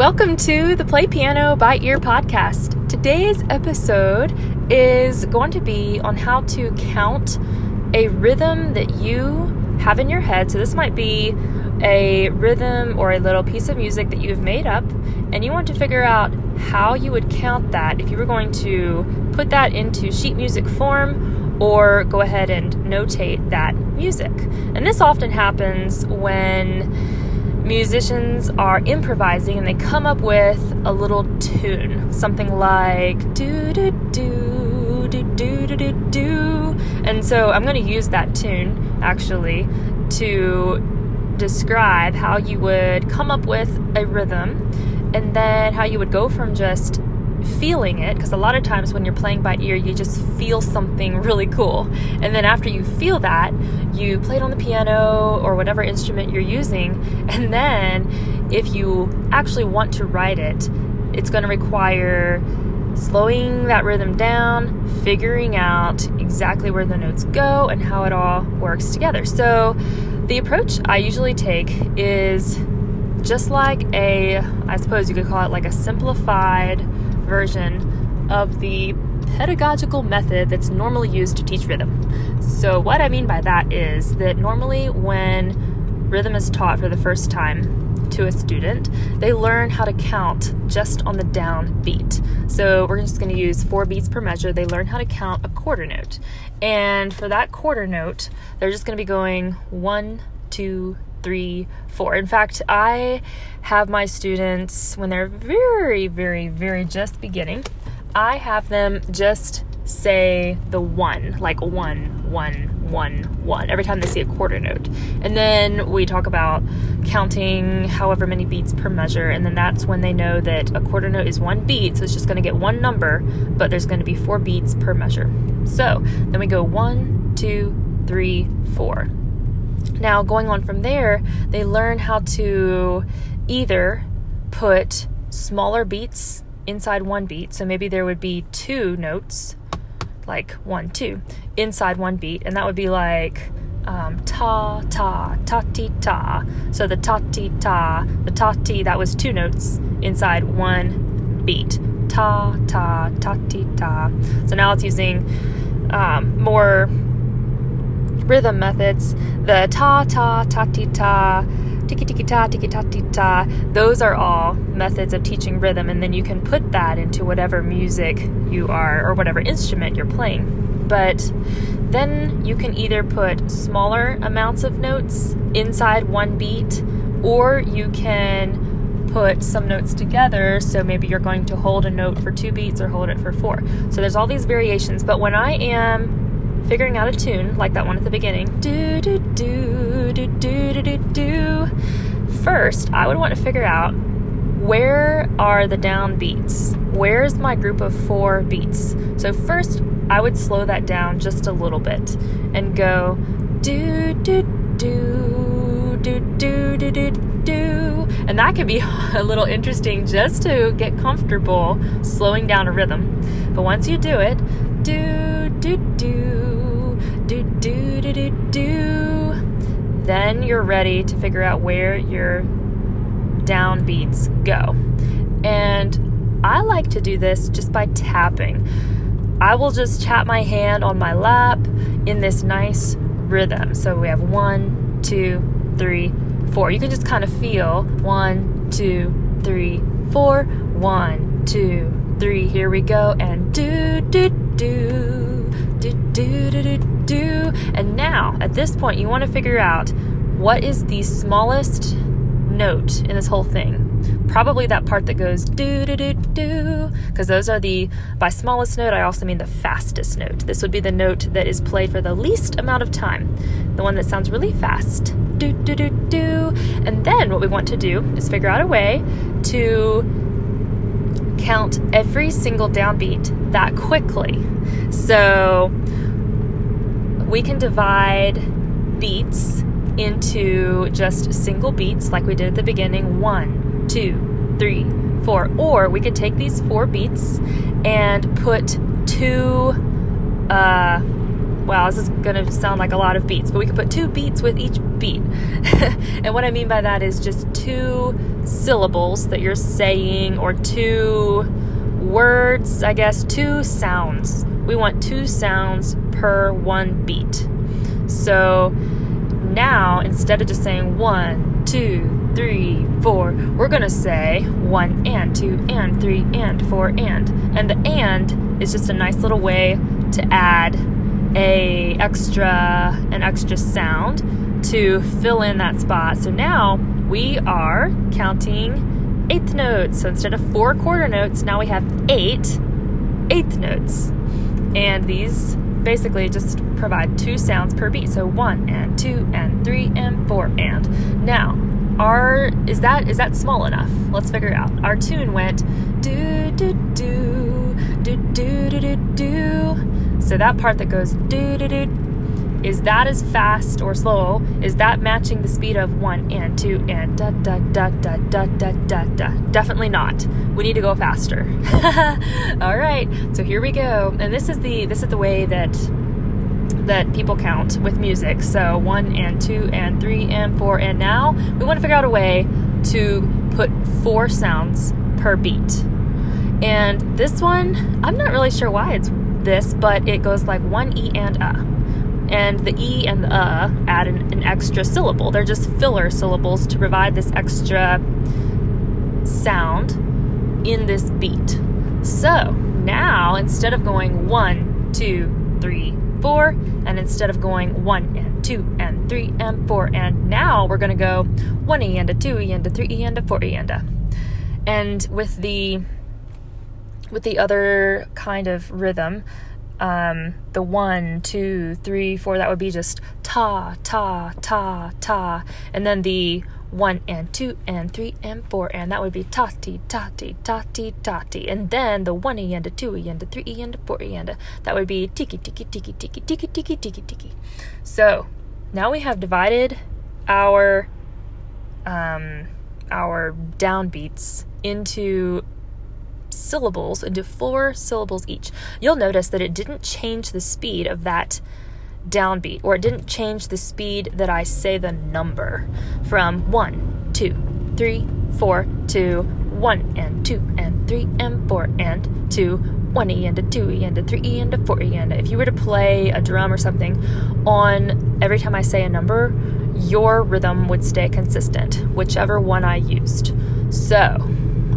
Welcome to the Play Piano by Ear podcast. Today's episode is going to be on how to count a rhythm that you have in your head. So, this might be a rhythm or a little piece of music that you've made up, and you want to figure out how you would count that if you were going to put that into sheet music form or go ahead and notate that music. And this often happens when musicians are improvising and they come up with a little tune, something like do do do do do do do do. And so I'm going to use that tune actually to describe how you would come up with a rhythm and then how you would go from just feeling it because a lot of times when you're playing by ear you just feel something really cool. And then after you feel that you play it on the piano or whatever instrument you're using and then if you actually want to write it it's going to require slowing that rhythm down figuring out exactly where the notes go and how it all works together. So the approach i usually take is just like a i suppose you could call it like a simplified version of the pedagogical method that's normally used to teach rhythm. So, what I mean by that is that normally when rhythm is taught for the first time to a student, they learn how to count just on the down beat. So, we're just going to use four beats per measure. They learn how to count a quarter note. And for that quarter note, they're just going to be going one, two, three, four. In fact, I have my students, when they're very, very, very just beginning, I have them just say the one, like one, one, one, one, every time they see a quarter note. And then we talk about counting however many beats per measure. And then that's when they know that a quarter note is one beat. So it's just going to get one number, but there's going to be four beats per measure. So then we go one, two, three, four. Now, going on from there, they learn how to either put smaller beats inside one beat. So maybe there would be two notes, like one, two, inside one beat, and that would be like um, ta, ta, ta, ti, ta. So the ta, ti, ta, the ta, ti, that was two notes inside one beat. Ta, ta, ta, ti, ta. So now it's using um, more rhythm methods, the ta ta ta ti ta, tiki tiki ta tiki ta ti ta, those are all methods of teaching rhythm, and then you can put that into whatever music you are or whatever instrument you're playing. But then you can either put smaller amounts of notes inside one beat, or you can put some notes together. So maybe you're going to hold a note for two beats or hold it for four. So there's all these variations. But when I am figuring out a tune like that one at the beginning. Do do do do do do do. First, I would want to figure out where are the down beats? Where's my group of four beats? So first, I would slow that down just a little bit and go do do do do do do do do. And that can be a little interesting just to get comfortable slowing down a rhythm. But once you do it, do do do do do do do do. Then you're ready to figure out where your downbeats go. And I like to do this just by tapping. I will just tap my hand on my lap in this nice rhythm. So we have one, two, three, four. You can just kind of feel one, two, three, four, one, two, three. Here we go. And do, do, do, do, do, do, do do. And now, at this point, you want to figure out what is the smallest note in this whole thing. Probably that part that goes do do do do, because those are the, by smallest note, I also mean the fastest note. This would be the note that is played for the least amount of time, the one that sounds really fast. Do do do do. And then what we want to do is figure out a way to count every single downbeat that quickly. So we can divide beats into just single beats like we did at the beginning one, two, three, four. Or we could take these four beats and put two uh, wow, this is going to sound like a lot of beats, but we could put two beats with each beat. and what I mean by that is just two syllables that you're saying or two words, I guess, two sounds. We want two sounds per one beat. So now, instead of just saying one, two, three, four, we're going to say one and two and three and four and. And the and is just a nice little way to add a extra an extra sound to fill in that spot. So now we are counting eighth notes. So instead of four quarter notes, now we have eight eighth notes. And these basically just provide two sounds per beat. So one and two and three and four and. Now, our is that is that small enough? Let's figure it out. Our tune went do do do do do do do do. So that part that goes do do do is that as fast or slow? Is that matching the speed of one and two and da da da da da da da da? Definitely not. We need to go faster. All right, so here we go. And this is the this is the way that that people count with music. So one and two and three and four and now we want to figure out a way to put four sounds per beat. And this one, I'm not really sure why it's this, but it goes like one E and a and the e and the uh add an, an, extra syllable. They're just filler syllables to provide this extra sound in this beat. So now instead of going one, two, three, four, and instead of going one and two and three and four, and now we're gonna go one e and a two e and a three e and a four e and a. And with the with the other kind of rhythm, um, the one, two, three, four, that would be just ta, ta, ta, ta. And then the one and two and three and four, and that would be tati, tati, tati, tati. And then the one e and a two e and a three e and a four e and a, that would be tiki, tiki, tiki, tiki, tiki, tiki, tiki, tiki. So now we have divided our um, our downbeats into syllables into four syllables each. You'll notice that it didn't change the speed of that downbeat, or it didn't change the speed that I say the number from one, two, three, four to one and two and three and four and two, one E and a two E and a three E and a four E and a. If you were to play a drum or something on every time I say a number, your rhythm would stay consistent, whichever one I used. So,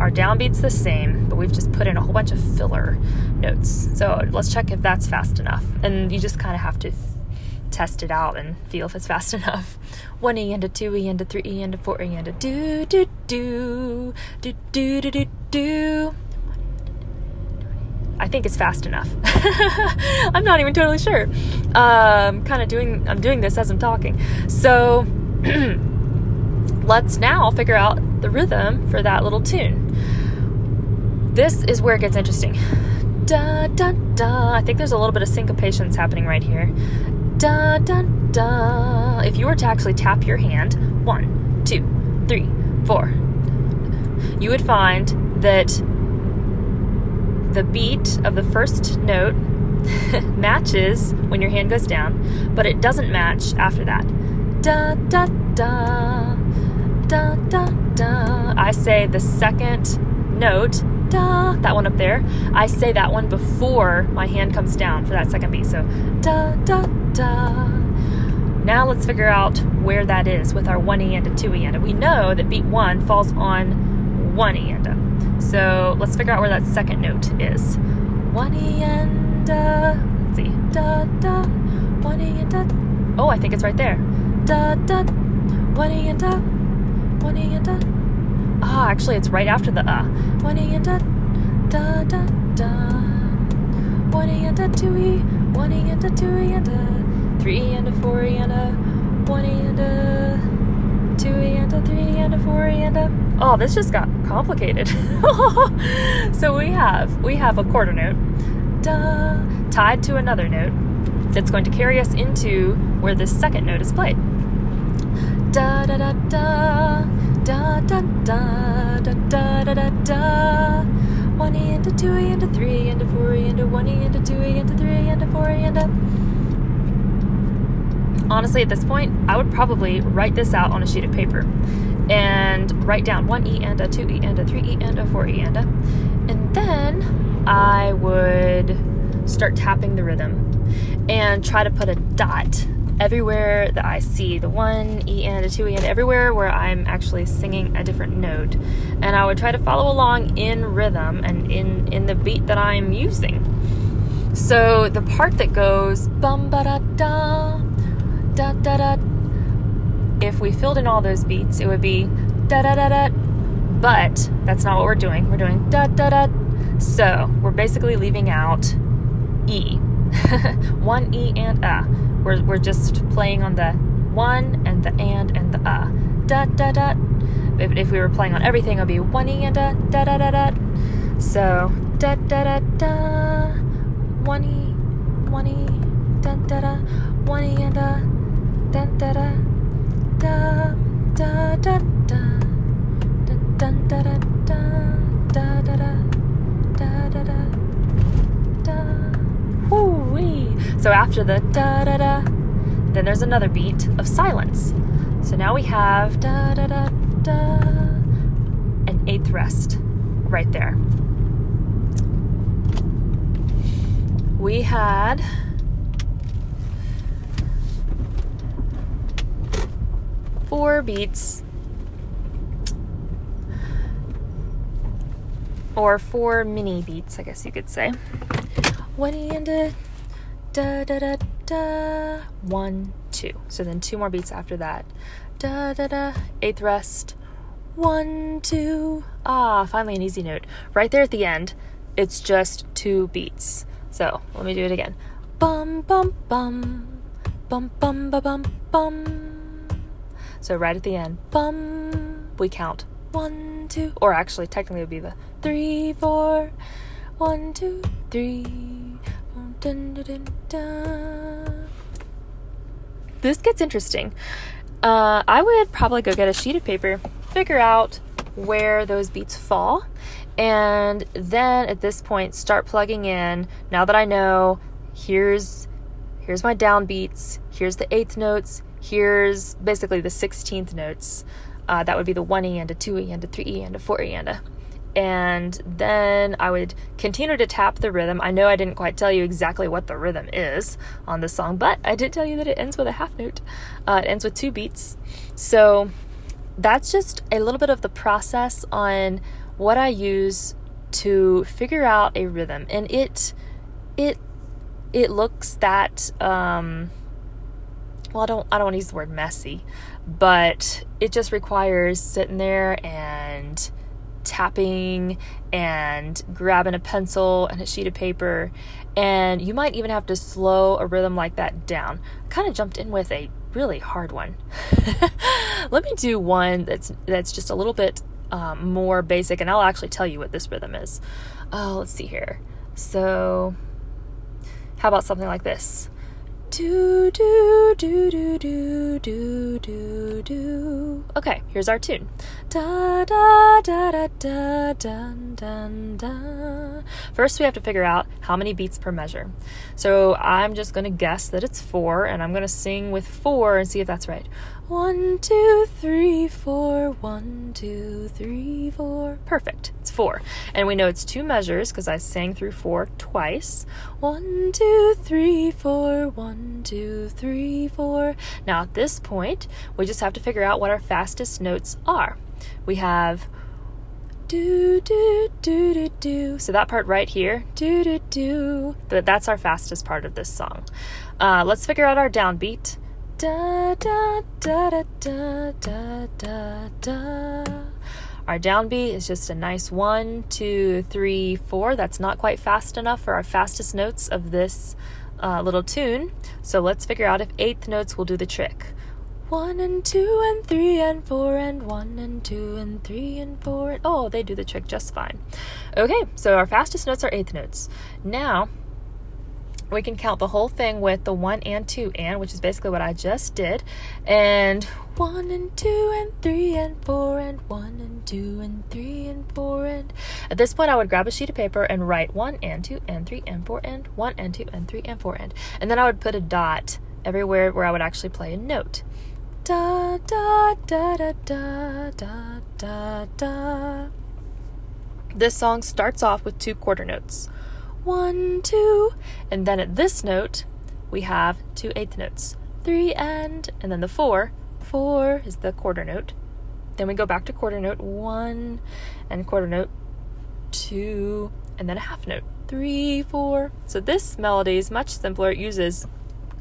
our downbeat's the same, but we've just put in a whole bunch of filler notes. So let's check if that's fast enough. And you just kind of have to test it out and feel if it's fast enough. One E and a two E and a three E and a four E and a do do do do do do do do. I think it's fast enough. I'm not even totally sure. Um, kind of doing. I'm doing this as I'm talking. So. let's now figure out the rhythm for that little tune. This is where it gets interesting. Da da da. I think there's a little bit of syncopation happening right here. Da da da. If you were to actually tap your hand, one, two, three, four, you would find that the beat of the first note matches when your hand goes down, but it doesn't match after that. Da da da da da da. I say the second note, da, that one up there. I say that one before my hand comes down for that second beat. So da da da. Now let's figure out where that is with our one e and a two e and. We know that beat one falls on one e and. So let's figure out where that second note is. One e and. Let's see. Da da. One e and. Oh, I think it's right there. Da da. One e and. E and a. Ah, actually, it's right after the uh. A. Da da da. One E and a two E. E and a two E and a. Three and a four E and a. One and a. Two E and a three and a four E and a. Oh, this just got complicated. so we have we have a quarter note, da, tied to another note that's going to carry us into where this second note is played da da da da da da da da da da da da one e a two e a three and a four e a one e a two e a three and a four e a honestly, at this point, I would probably write this out on a sheet of paper and write down one E and a, two E and a, three E and a, four E and a. And then I would start tapping the rhythm and try to put a dot everywhere that I see the one E and a two E and everywhere where I'm actually singing a different note. And I would try to follow along in rhythm and in, in the beat that I'm using. So the part that goes bum ba da da da da da if we filled in all those beats, it would be da da da da. But that's not what we're doing. We're doing da da da. So we're basically leaving out E. one E and a. We're, we're just playing on the one and the and and the a. Da da da. If, if we were playing on everything, it would be one E and a da da da da. So da da da da. One E, one E, da da da. One E and a da da da. Da da da da. Da da da da da da da da da da. Woo-wee. So after the da da da, then there's another beat of silence. So now we have da da da da, an eighth rest right there. We had four beats or four mini beats, I guess you could say. One and a da da da da one two. So then two more beats after that. Da da da eighth rest. One two ah finally an easy note right there at the end. It's just two beats. So let me do it again. Bum bum bum bum bum ba bum bum. So right at the end, bum. We count one two, or actually technically it would be the three four. One two three. Dun, dun, dun. This gets interesting. Uh, I would probably go get a sheet of paper, figure out where those beats fall, and then at this point start plugging in. Now that I know, here's here's my down beats, here's the eighth notes, here's basically the sixteenth notes. Uh, that would be the one E and a two E and a three E and a four E and a and then I would continue to tap the rhythm. I know I didn't quite tell you exactly what the rhythm is on this song, but I did tell you that it ends with a half note. Uh, it ends with two beats. So that's just a little bit of the process on what I use to figure out a rhythm, and it it it looks that um, well, I don't I don't want to use the word messy, but it just requires sitting there and tapping and grabbing a pencil and a sheet of paper and you might even have to slow a rhythm like that down. I kind of jumped in with a really hard one. Let me do one that's that's just a little bit um, more basic, and I'll actually tell you what this rhythm is. Oh, let's see here. So, how about something like this? Do do do do do do do do. Okay, here's our tune. Da da da da da dun dun da. First, we have to figure out how many beats per measure. So I'm just gonna guess that it's four, and I'm gonna sing with four and see if that's right. One, two, three, four. One, two, three, four. Perfect. Four. And we know it's two measures because I sang through four twice. One, two, three, four. One, two, three, four. Now at this point, we just have to figure out what our fastest notes are. We have do do do do do. So that part right here, do do do. But that's our fastest part of this song. Uh, let's figure out our downbeat. Da da da da da da da da. Our downbeat is just a nice one, two, three, four. That's not quite fast enough for our fastest notes of this uh, little tune. So let's figure out if eighth notes will do the trick. One and two and three and four and one and two and three and four. And, oh, they do the trick just fine. Okay, so our fastest notes are eighth notes. Now we can count the whole thing with the one and two and, which is basically what I just did. And one and two and three and four and one and two and three and four and. At this point, I would grab a sheet of paper and write one and two and three and four and one and two and three and four and. And then I would put a dot everywhere where I would actually play a note. Da da da da da da da da. This song starts off with two quarter notes. One, two, and then at this note, we have two eighth notes. Three and, and then the four. Four is the quarter note. Then we go back to quarter note one and quarter note two, and then a half note. Three, four. So this melody is much simpler. It uses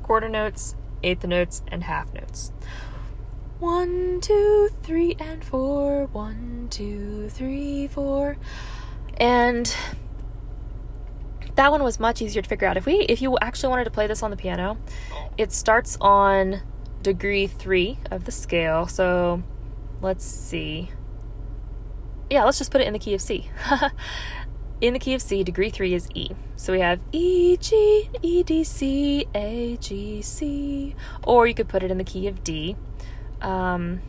quarter notes, eighth notes, and half notes. One, two, three, and four. One, two, three, four. And that one was much easier to figure out. If we if you actually wanted to play this on the piano, it starts on degree 3 of the scale. So, let's see. Yeah, let's just put it in the key of C. in the key of C, degree 3 is E. So we have E, G, E, D, C, A, G, C. Or you could put it in the key of D. Um,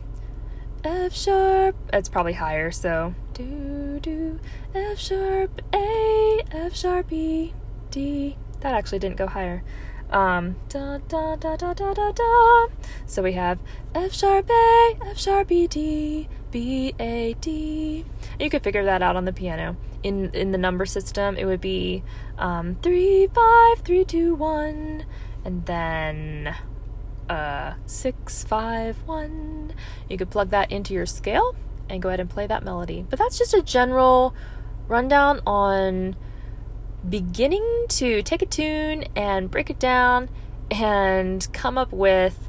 F sharp, it's probably higher, so do, do, F sharp, A, F sharp, E, D. That actually didn't go higher. Um, da, da, da, da, da, da, da. So we have F sharp A, F sharp E, D, B, A, D. You could figure that out on the piano. In in the number system, it would be um, three, five, three, two, one, and then uh, six, five, one. You could plug that into your scale and go ahead and play that melody. But that's just a general rundown on beginning to take a tune and break it down and come up with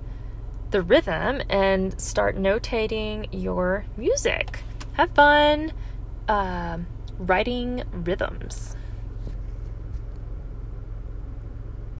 the rhythm and start notating your music. Have fun um, writing rhythms.